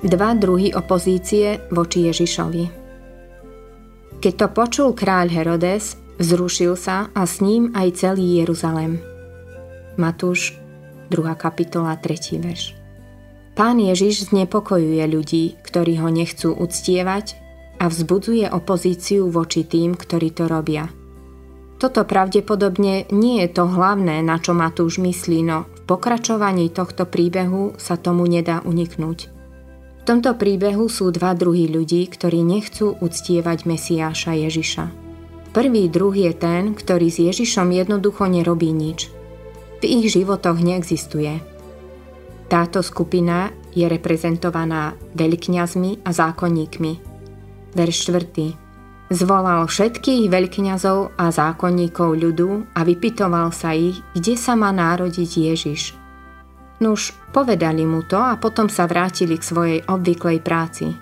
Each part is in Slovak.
Dva druhy opozície voči Ježišovi. Keď to počul kráľ Herodes, vzrušil sa a s ním aj celý Jeruzalem. Matúš, 2. kapitola, 3. verš. Pán Ježiš znepokojuje ľudí, ktorí ho nechcú uctievať a vzbudzuje opozíciu voči tým, ktorí to robia. Toto pravdepodobne nie je to hlavné, na čo Matúš myslí, no v pokračovaní tohto príbehu sa tomu nedá uniknúť. V tomto príbehu sú dva druhy ľudí, ktorí nechcú uctievať Mesiáša Ježiša. Prvý druh je ten, ktorý s Ježišom jednoducho nerobí nič. V ich životoch neexistuje. Táto skupina je reprezentovaná veľkňazmi a zákonníkmi. Verš 4. Zvolal všetkých veľkňazov a zákonníkov ľudu a vypitoval sa ich, kde sa má národiť Ježiš – Nuž, povedali mu to a potom sa vrátili k svojej obvyklej práci.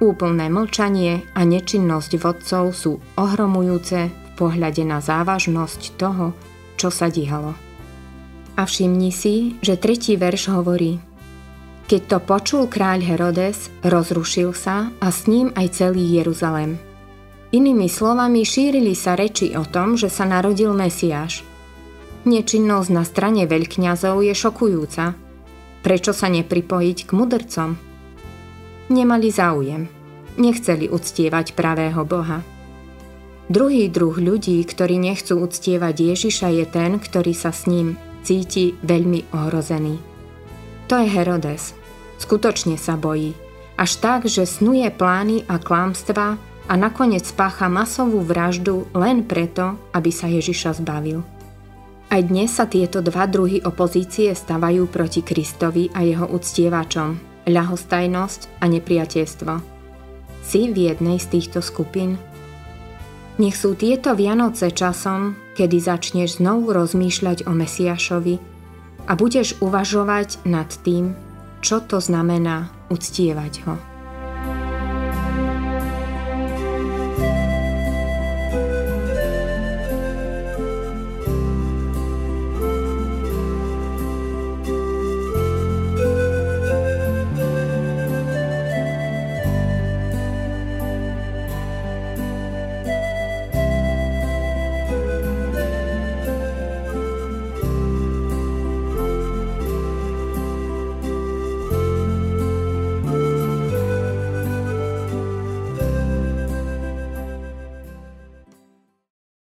Úplné mlčanie a nečinnosť vodcov sú ohromujúce v pohľade na závažnosť toho, čo sa dialo. A všimni si, že tretí verš hovorí Keď to počul kráľ Herodes, rozrušil sa a s ním aj celý Jeruzalem. Inými slovami šírili sa reči o tom, že sa narodil Mesiáš – Nečinnosť na strane veľkňazov je šokujúca. Prečo sa nepripojiť k mudrcom? Nemali záujem. Nechceli uctievať pravého Boha. Druhý druh ľudí, ktorí nechcú uctievať Ježiša, je ten, ktorý sa s ním cíti veľmi ohrozený. To je Herodes. Skutočne sa bojí. Až tak, že snuje plány a klámstva a nakoniec spácha masovú vraždu len preto, aby sa Ježiša zbavil. Aj dnes sa tieto dva druhy opozície stavajú proti Kristovi a jeho uctievačom, ľahostajnosť a nepriateľstvo. Si v jednej z týchto skupín? Nech sú tieto Vianoce časom, kedy začneš znovu rozmýšľať o Mesiašovi a budeš uvažovať nad tým, čo to znamená uctievať ho.